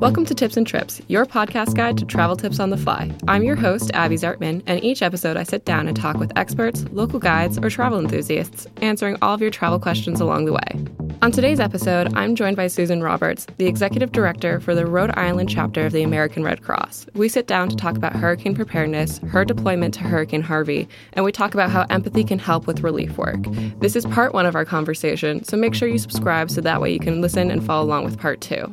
Welcome to Tips and Trips, your podcast guide to travel tips on the fly. I'm your host, Abbey Zartman, and each episode I sit down and talk with experts, local guides, or travel enthusiasts, answering all of your travel questions along the way. On today's episode, I'm joined by Susan Roberts, the executive director for the Rhode Island chapter of the American Red Cross. We sit down to talk about hurricane preparedness, her deployment to Hurricane Harvey, and we talk about how empathy can help with relief work. This is part one of our conversation, so make sure you subscribe so that way you can listen and follow along with part two.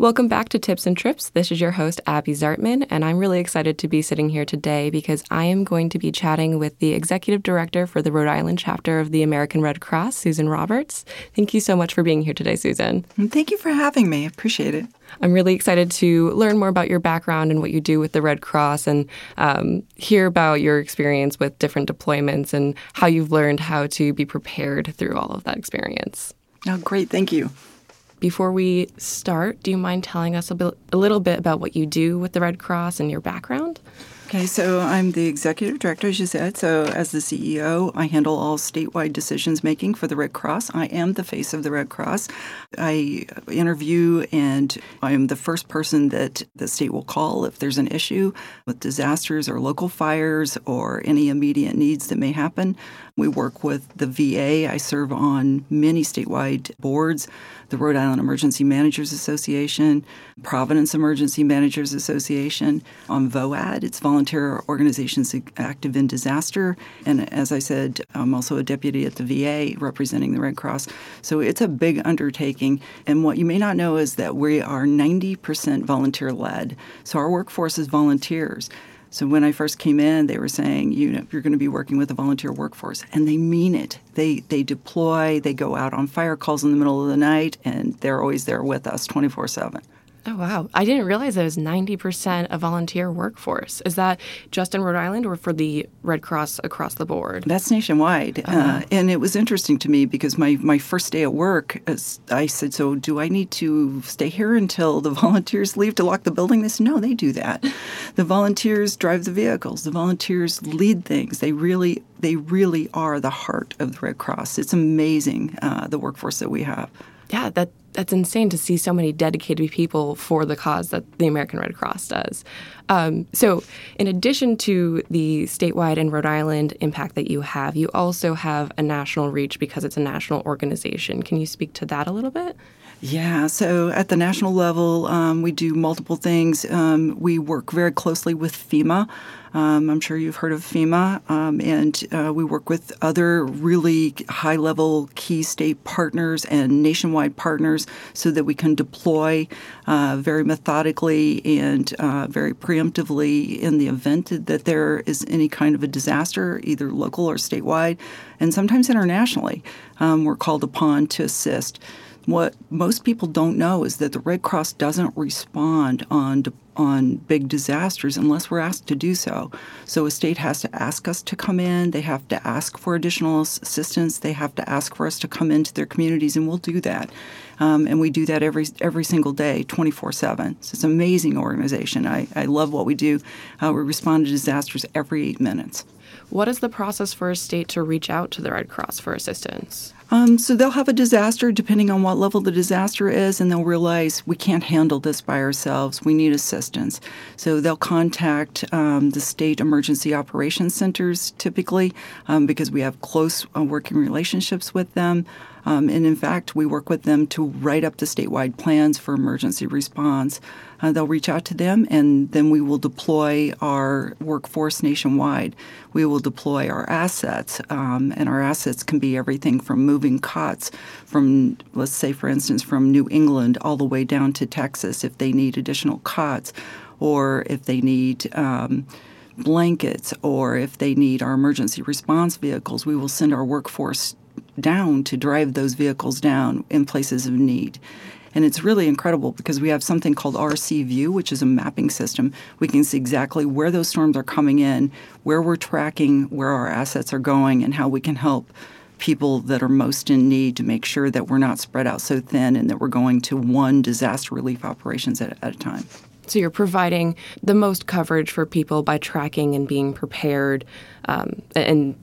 Welcome back to Tips and Trips. This is your host, Abbey Zartman, and I'm really excited to be sitting here today because I am going to be chatting with the executive director for the Rhode Island chapter of the American Red Cross, Susan Roberts. Thank you so much for being here today, Susan. Thank you for having me. I appreciate it. I'm really excited to learn more about your background and what you do with the Red Cross and um, hear about your experience with different deployments and how you've learned how to be prepared through all of that experience. Oh, great. Thank you. Before we start, do you mind telling us a, bit, a little bit about what you do with the Red Cross and your background? Okay, so I'm the executive director, as you said. So, as the CEO, I handle all statewide decisions making for the Red Cross. I am the face of the Red Cross. I interview, and I am the first person that the state will call if there's an issue with disasters or local fires or any immediate needs that may happen. We work with the VA. I serve on many statewide boards the Rhode Island Emergency Managers Association, Providence Emergency Managers Association, on VOAD, it's Volunteer Volunteer organizations Active in Disaster. And as I said, I'm also a deputy at the VA representing the Red Cross. So it's a big undertaking. And what you may not know is that we are 90% volunteer led. So our workforce is volunteers. So when I first came in, they were saying, you know, you're going to be working with a volunteer workforce, and they mean it. They they deploy, they go out on fire calls in the middle of the night, and they're always there with us 24 seven. Oh, wow. I didn't realize it was 90% a volunteer workforce. Is that just in Rhode Island or for the Red Cross across the board? That's nationwide. Uh-huh. Uh, and it was interesting to me because my, my first day at work, as I said, So do I need to stay here until the volunteers leave to lock the building? They said, No, they do that. The volunteers drive the vehicles, the volunteers lead things. They really, they really are the heart of the Red Cross. It's amazing uh, the workforce that we have. Yeah, that that's insane to see so many dedicated people for the cause that the American Red Cross does. Um, so, in addition to the statewide and Rhode Island impact that you have, you also have a national reach because it's a national organization. Can you speak to that a little bit? Yeah, so at the national level, um, we do multiple things. Um, we work very closely with FEMA. Um, I'm sure you've heard of FEMA, um, and uh, we work with other really high level key state partners and nationwide partners so that we can deploy uh, very methodically and uh, very preemptively in the event that there is any kind of a disaster, either local or statewide, and sometimes internationally. Um, we're called upon to assist. What most people don't know is that the Red Cross doesn't respond on on big disasters unless we're asked to do so. So a state has to ask us to come in, they have to ask for additional assistance, they have to ask for us to come into their communities, and we'll do that. Um, and we do that every every single day, 24 7. So it's an amazing organization. I, I love what we do. Uh, we respond to disasters every eight minutes. What is the process for a state to reach out to the Red Cross for assistance? Um, so they'll have a disaster depending on what level the disaster is, and they'll realize we can't handle this by ourselves. We need assistance. So they'll contact um, the state emergency operations centers typically um, because we have close uh, working relationships with them. Um, and in fact, we work with them to write up the statewide plans for emergency response. Uh, they'll reach out to them, and then we will deploy our workforce nationwide. We will deploy our assets, um, and our assets can be everything from moving cots from, let's say, for instance, from New England all the way down to Texas if they need additional cots, or if they need. Um, blankets or if they need our emergency response vehicles, we will send our workforce down to drive those vehicles down in places of need. And it's really incredible because we have something called RC View, which is a mapping system. We can see exactly where those storms are coming in, where we're tracking where our assets are going, and how we can help people that are most in need to make sure that we're not spread out so thin and that we're going to one disaster relief operations at, at a time. So you're providing the most coverage for people by tracking and being prepared um, and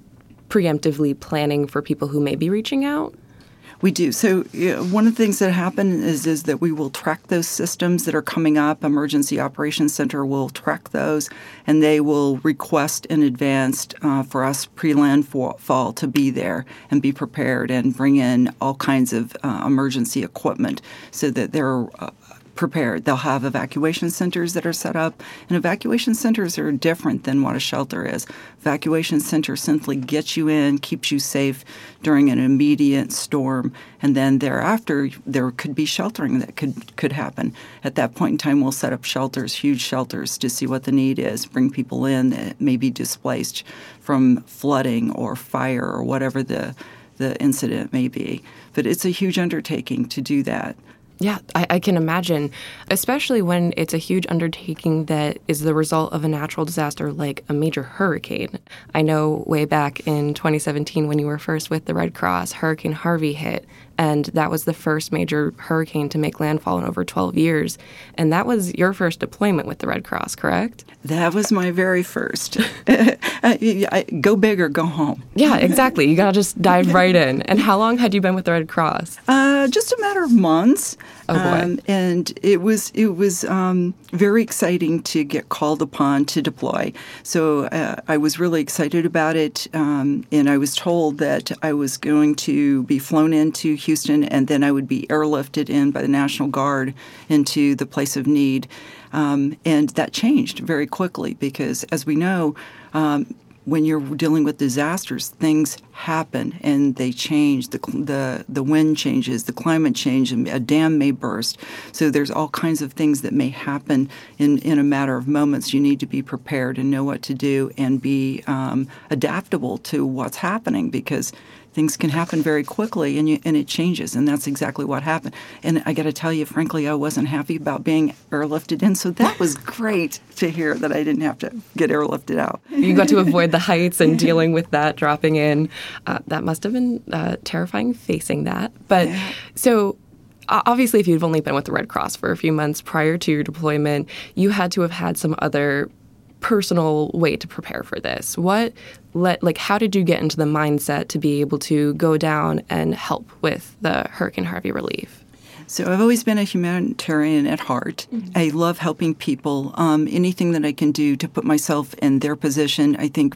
preemptively planning for people who may be reaching out? We do. So one of the things that happen is is that we will track those systems that are coming up. Emergency Operations Center will track those, and they will request in advance uh, for us pre-landfall to be there and be prepared and bring in all kinds of uh, emergency equipment so that they're uh, prepared. They'll have evacuation centers that are set up, and evacuation centers are different than what a shelter is. Evacuation center simply gets you in, keeps you safe during an immediate storm, and then thereafter there could be sheltering that could could happen. At that point in time, we'll set up shelters, huge shelters, to see what the need is, bring people in that may be displaced from flooding or fire or whatever the the incident may be. But it's a huge undertaking to do that. Yeah, I, I, can imagine, especially when it's a huge undertaking that is the result of a natural disaster like a major hurricane. I know way back in 2017 when you were first with the Red Cross, Hurricane Harvey hit, and that was the first major hurricane to make landfall in over 12 years. And that was your first deployment with the Red Cross, correct? That was my very first. go big or go home. Yeah, exactly. You got to just dive right in. And how long had you been with the Red Cross? Uh, just a matter of months. Oh boy! Um, and it was it was um, very exciting to get called upon to deploy. So uh, I was really excited about it, um, and I was told that I was going to be flown into Houston, and then I would be airlifted in by the National Guard into the place of need. Um, and that changed very quickly because, as we know, um, when you're dealing with disasters, things happen and they change. The, the, the wind changes, the climate changes, a dam may burst. So there's all kinds of things that may happen in, in a matter of moments. You need to be prepared and know what to do and be um, adaptable to what's happening because things can happen very quickly and you, and it changes and that's exactly what happened. And i got to tell you frankly i wasn't happy about being airlifted in so that was great to hear that i didn't have to get airlifted out. You got to avoid the heights and dealing with that dropping in. Uh, that must have been uh, terrifying facing that. But yeah. so obviously if you've only been with the red cross for a few months prior to your deployment you had to have had some other personal way to prepare for this? What let like how did you get into the mindset to be able to go down and help with the Hurricane Harvey relief? So I've always been a humanitarian at heart. Mm-hmm. I love helping people. Um, anything that I can do to put myself in their position, I think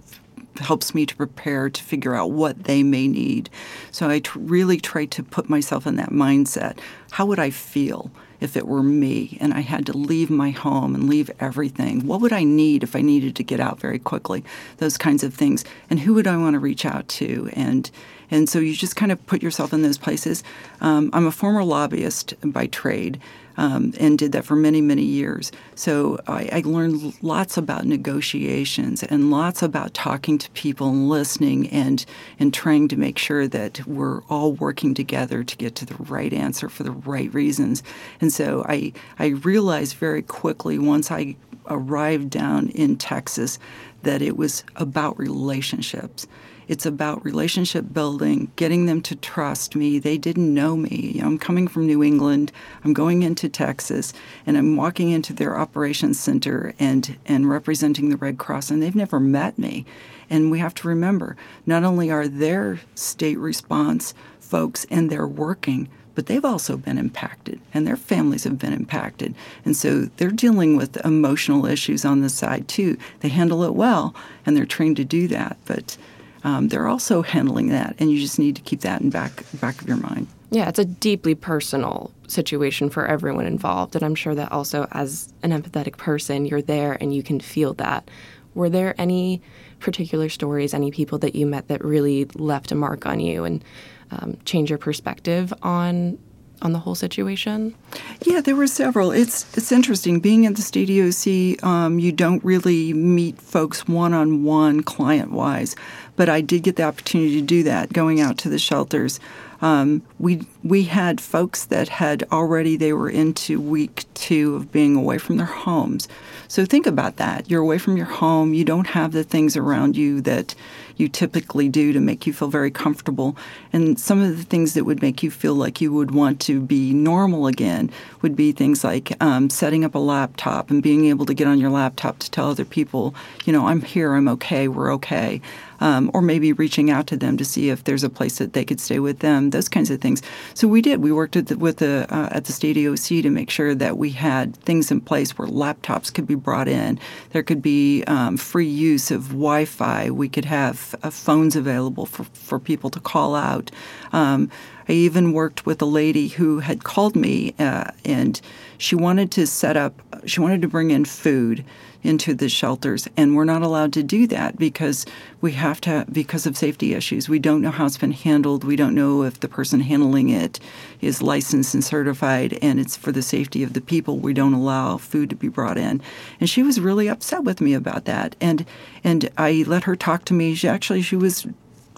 helps me to prepare to figure out what they may need. So I t- really try to put myself in that mindset. How would I feel? if it were me and I had to leave my home and leave everything? What would I need if I needed to get out very quickly? Those kinds of things. And who would I want to reach out to? And and so you just kind of put yourself in those places. Um, I'm a former lobbyist by trade um, and did that for many, many years. So I, I, learned lots about negotiations and lots about talking to people and listening and and trying to make sure that we're all working together to get to the right answer for the right reasons. And so I I realized very quickly once I arrived down in Texas that it was about relationships it's about relationship building, getting them to trust me. They didn't know me. You know, I'm coming from New England. I'm going into Texas, and I'm walking into their operations center and and representing the Red Cross, and they've never met me. And we have to remember, not only are their state response folks and they're working, but they've also been impacted and their families have been impacted. And so they're dealing with emotional issues on the side too. They handle it well and they're trained to do that. But um, they're also handling that, and you just need to keep that in back back of your mind. Yeah, it's a deeply personal situation for everyone involved, and I'm sure that also, as an empathetic person, you're there and you can feel that. Were there any particular stories, any people that you met that really left a mark on you and um, change your perspective on on the whole situation? Yeah, there were several. It's it's interesting being at the state EOC. Um, you don't really meet folks one on one, client wise, but I did get the opportunity to do that, going out to the shelters. Um, we we had folks that had already they were into week two of being away from their homes. So think about that. You're away from your home. You don't have the things around you that you typically do to make you feel very comfortable. And some of the things that would make you feel like you would want to be normal again would be things like um, setting up a laptop and being able to get on your laptop to tell other people, you know, I'm here, I'm okay, we're okay. um, or maybe reaching out to them to see if there's a place that they could stay with them. Those kinds of things. So we did. We worked at the, with the uh, at the state EOC to make sure that we had things in place where laptops could be brought in. There could be um, free use of Wi-Fi. We could have uh, phones available for for people to call out. Um, I even worked with a lady who had called me uh, and she wanted to set up, she wanted to bring in food into the shelters and we're not allowed to do that because we have to because of safety issues. We don't know how it's been handled. We don't know if the person handling it is licensed and certified and it's for the safety of the people. We don't allow food to be brought in. And she was really upset with me about that. And and I let her talk to me. She actually she was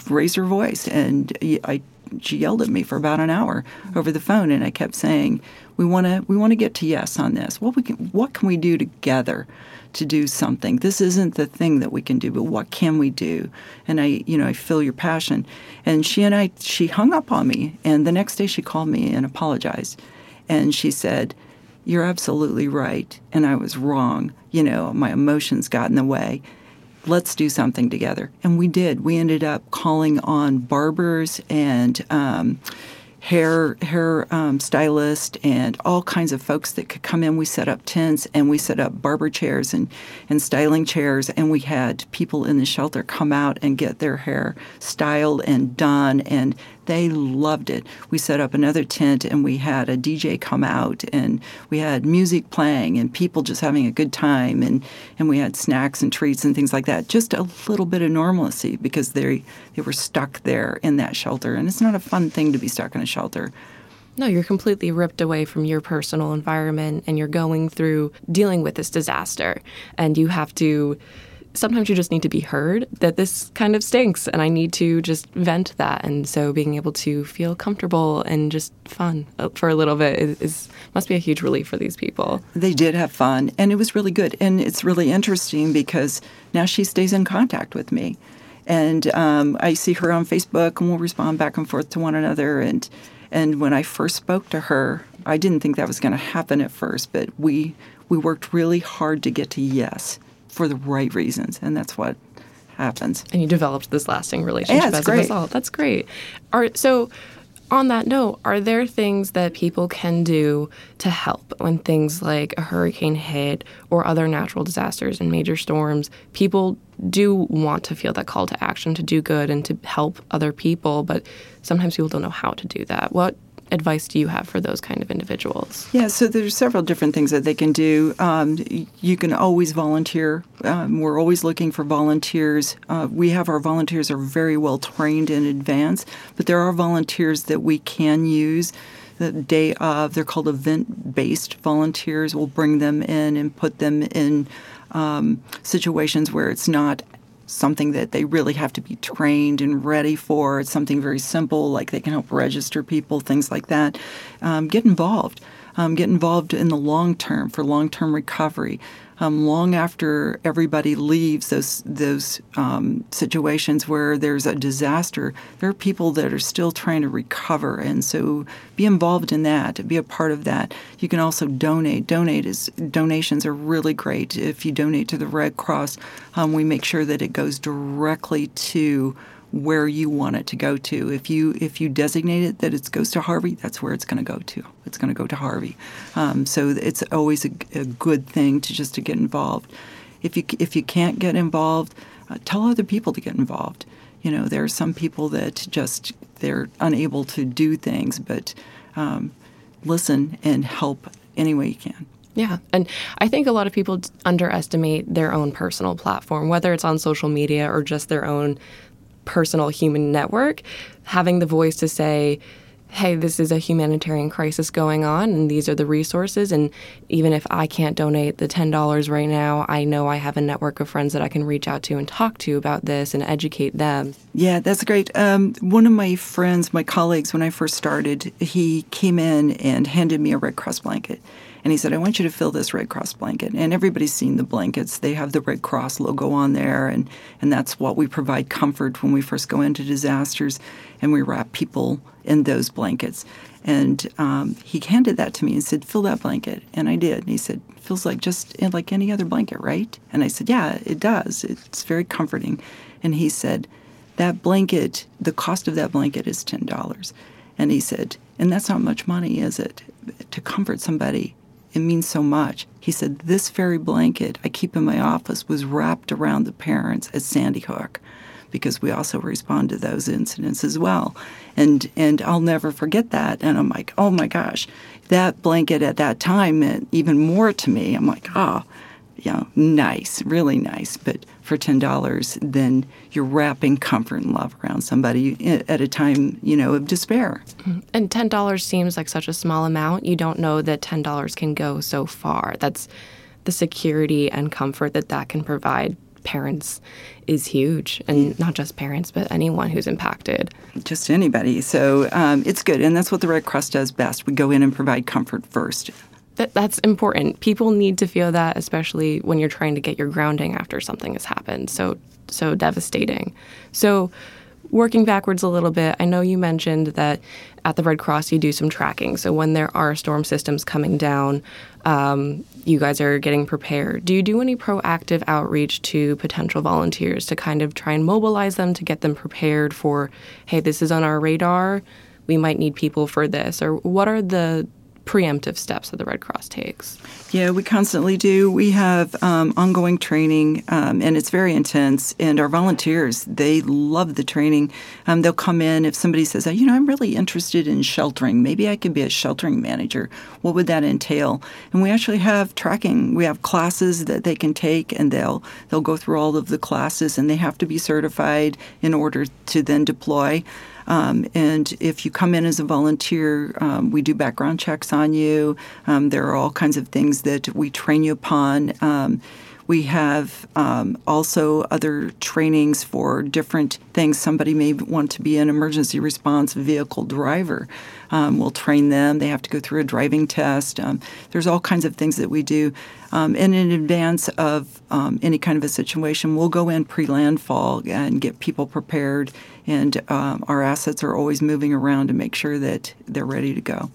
raised her voice and I she yelled at me for about an hour over the phone, and I kept saying, "We want to we want to get to yes on this. What we can, what can we do together to do something? This isn't the thing that we can do, but what can we do?" And I, you know, I feel your passion. And she and I, she hung up on me, and the next day she called me and apologized, and she said. You're absolutely right, and I was wrong. You know, my emotions got in the way let's do something together. And we did. We ended up calling on barbers and um, hair hair um, stylist and all kinds of folks that could come in. We set up tents and we set up barber chairs and, and styling chairs, and we had people in the shelter come out and get their hair styled and done, and they loved it. We set up another tent and we had a DJ come out and we had music playing and people just having a good time and, and we had snacks and treats and things like that. Just a little bit of normalcy because they they were stuck there in that shelter and it's not a fun thing to be stuck in a shelter. No, you're completely ripped away from your personal environment and you're going through dealing with this disaster and you have to sometimes you just need to be heard that this kind of stinks and I need to just vent that. And so being able to feel comfortable and just fun uh, for a little bit is, is, must be a huge relief for these people. They did have fun and it was really good. And it's really interesting because now she stays in contact with me. And um, I see her on Facebook and we'll respond back and forth to one another. And, and when I first spoke to her, I didn't think that was going to happen at first, but we, we worked really hard to get to yes for the right reasons, and that's what happens. And you developed this lasting relationship yeah, as great. a result. That's great. Are so on that note, are there things that people can do to help when things like a hurricane hit or other natural disasters and major storms? People do want to feel that call to action to do good and to help other people, but sometimes people don't know how to do that. What advice do you have for those kind of individuals? Yeah, so there's several different things that they can do. Um, you can always volunteer. Um, we're always looking for volunteers. Uh, we have our volunteers are very well trained in advance, but there are volunteers that we can use the day of. They're called event-based volunteers. We'll bring them in and put them in um, situations where it's not something that they really have to be trained and ready for. It's something very simple, like they can help register people, things like that. Um, get involved. Um, get involved in the long term for long term recovery um, long after everybody leaves those those um, situations where there's a disaster, there are people that are still trying to recover, and so be involved in that. Be a part of that. You can also donate. Donate is donations are really great. If you donate to the Red Cross, um, we make sure that it goes directly to where you want it to go to. If you if you designate it that it goes to Harvey, that's where it's going to go to. It's going to go to Harvey. Um, so it's always a, a, good thing to just to get involved. If you if you can't get involved, uh, tell other people to get involved. You know, there are some people that just they're unable to do things, but um, listen and help any way you can. Yeah. And I think a lot of people underestimate their own personal platform, whether it's on social media or just their own personal human network, having the voice to say, hey, this is a humanitarian crisis going on, and these are the resources. And even if I can't donate the $10 right now, I know I have a network of friends that I can reach out to and talk to about this and educate them. Yeah, that's great. Um, one of my friends, my colleagues, when I first started, he came in and handed me a Red Cross blanket. And he said, I want you to fill this Red Cross blanket. And everybody's seen the blankets. They have the Red Cross logo on there. And, and that's what we provide comfort when we first go into disasters. And we wrap people in those blankets. And um, he handed that to me and said, "Fill that blanket," and I did. And he said, "Feels like just like any other blanket, right?" And I said, "Yeah, it does. It's very comforting." And he said, "That blanket, the cost of that blanket is ten dollars." And he said, "And that's not much money, is it? To comfort somebody, it means so much." He said, "This very blanket I keep in my office was wrapped around the parents at Sandy Hook." because we also respond to those incidents as well. And and I'll never forget that. And I'm like, oh my gosh, that blanket at that time meant even more to me. I'm like, oh, you know, nice, really nice. But for ten dollars, then you're wrapping comfort and love around somebody at a time, you know, of despair. Mm-hmm. And ten dollars seems like such a small amount. You don't know that ten dollars can go so far. That's the security and comfort that that can provide parents is huge, and not just parents, but anyone who's impacted. Just anybody. So um, it's good, and that's what the Red Cross does best. We go in and provide comfort first. That, that's important. People need to feel that, especially when you're trying to get your grounding after something has happened. So so devastating. So working backwards a little bit, I know you mentioned that at the Red Cross you do some tracking. So when there are storm systems coming down, um, you guys are getting prepared. Do you do any proactive outreach to potential volunteers to kind of try and mobilize them to get them prepared for, hey, this is on our radar? We might need people for this. Or what are the preemptive steps that the Red Cross takes? Yeah, we constantly do. We have um, ongoing training, um, and it's very intense. And our volunteers, they love the training. Um, they'll come in if somebody says, "You know, I'm really interested in sheltering. Maybe I could be a sheltering manager. What would that entail?" And we actually have tracking. We have classes that they can take, and they'll they'll go through all of the classes, and they have to be certified in order to then deploy. Um, and if you come in as a volunteer, um, we do background checks on you. Um, there are all kinds of things that we train you upon. Um, we have um, also other trainings for different things. Somebody may want to be an emergency response vehicle driver. Um, we'll train them. They have to go through a driving test. Um, there's all kinds of things that we do. Um, and in advance of any kind of a situation, we'll go in pre landfall and get people prepared. And um, our assets are always moving around to make sure that they're ready to go.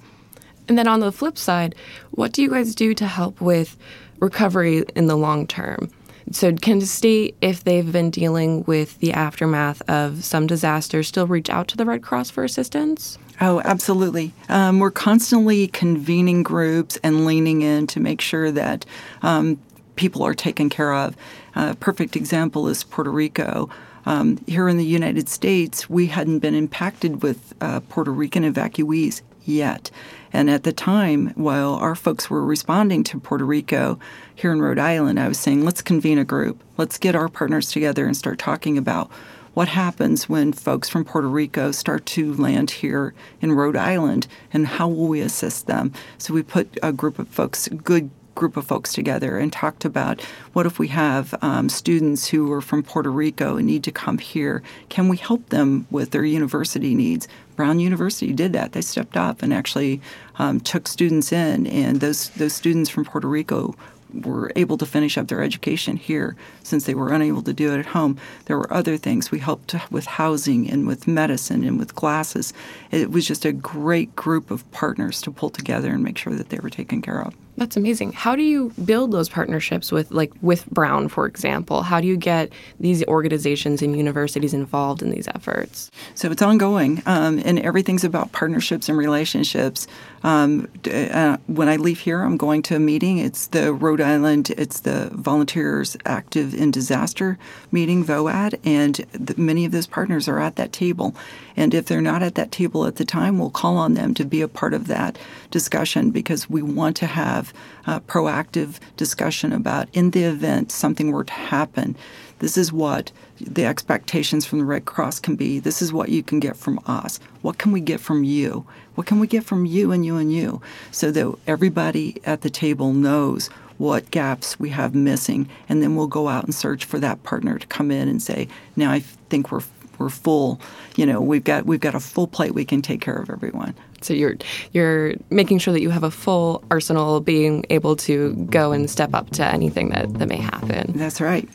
And then on the flip side, what do you guys do to help with recovery in the long term. So, can the state, if they've been dealing with the aftermath of some disaster, still reach out to the Red Cross for assistance? Oh, absolutely. Um, we're constantly convening groups and leaning in to make sure that um, people are taken care of. A perfect example is Puerto Rico. Um, here in the United States, we hadn't been impacted with uh, Puerto Rican evacuees yet. And at the time, while our folks were responding to Puerto Rico here in Rhode Island, I was saying, let's convene a group. Let's get our partners together and start talking about what happens when folks from Puerto Rico start to land here in Rhode Island and how will we assist them. So we put a group of folks, good group of folks together and talked about what if we have um, students who are from Puerto Rico and need to come here? Can we help them with their university needs? Brown University did that. They stepped up and actually um, took students in, and those those students from Puerto Rico were able to finish up their education here since they were unable to do it at home. There were other things. We helped with housing and with medicine and with glasses. It was just a great group of partners to pull together and make sure that they were taken care of. That's amazing. How do you build those partnerships with, like, with Brown, for example? How do you get these organizations and universities involved in these efforts? So it's ongoing, um, and everything's about partnerships and relationships. Um, uh, when I leave here, I'm going to a meeting. It's the Rhode Island, it's the Volunteers Active in Disaster meeting, VOAD, and the, many of those partners are at that table. And if they're not at that table at the time, we'll call on them to be a part of that discussion because we want to have a uh, proactive discussion about in the event something were to happen, this is what the expectations from the Red Cross can be. This is what you can get from us. What can we get from you? What can we get from you and you and you? So that everybody at the table knows what gaps we have missing, and then we'll go out and search for that partner to come in and say, "Now I think we're we're full. You know, we've got we've got a full plate. We can take care of everyone." So you're you're making sure that you have a full arsenal, being able to go and step up to anything that that may happen. That's right.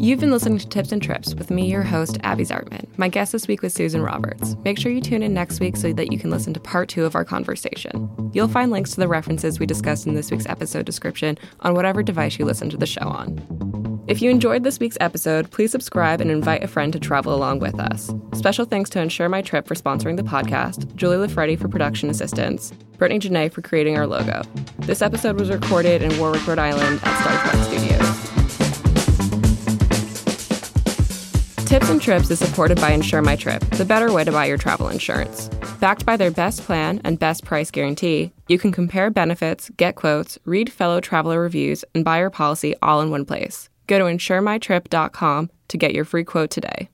You've been listening to Tips and Trips with me, your host, Abbey Zartman. My guest this week was Susan Roberts. Make sure you tune in next week so that you can listen to part two of our conversation. You'll find links to the references we discussed in this week's episode description on whatever device you listen to the show on. If you enjoyed this week's episode, please subscribe and invite a friend to travel along with us. Special thanks to Insure My Trip for sponsoring the podcast, Julie Loffredi for production assistance, Brittany Janae for creating our logo. This episode was recorded in Warwick, Rhode Island at Starflight Studios. Tips and Trips is supported by Insure My Trip, the better way to buy your travel insurance. Backed by their best plan and best price guarantee, you can compare benefits, get quotes, read fellow traveler reviews, and buy your policy all in one place. Go to insuremytrip.com to get your free quote today.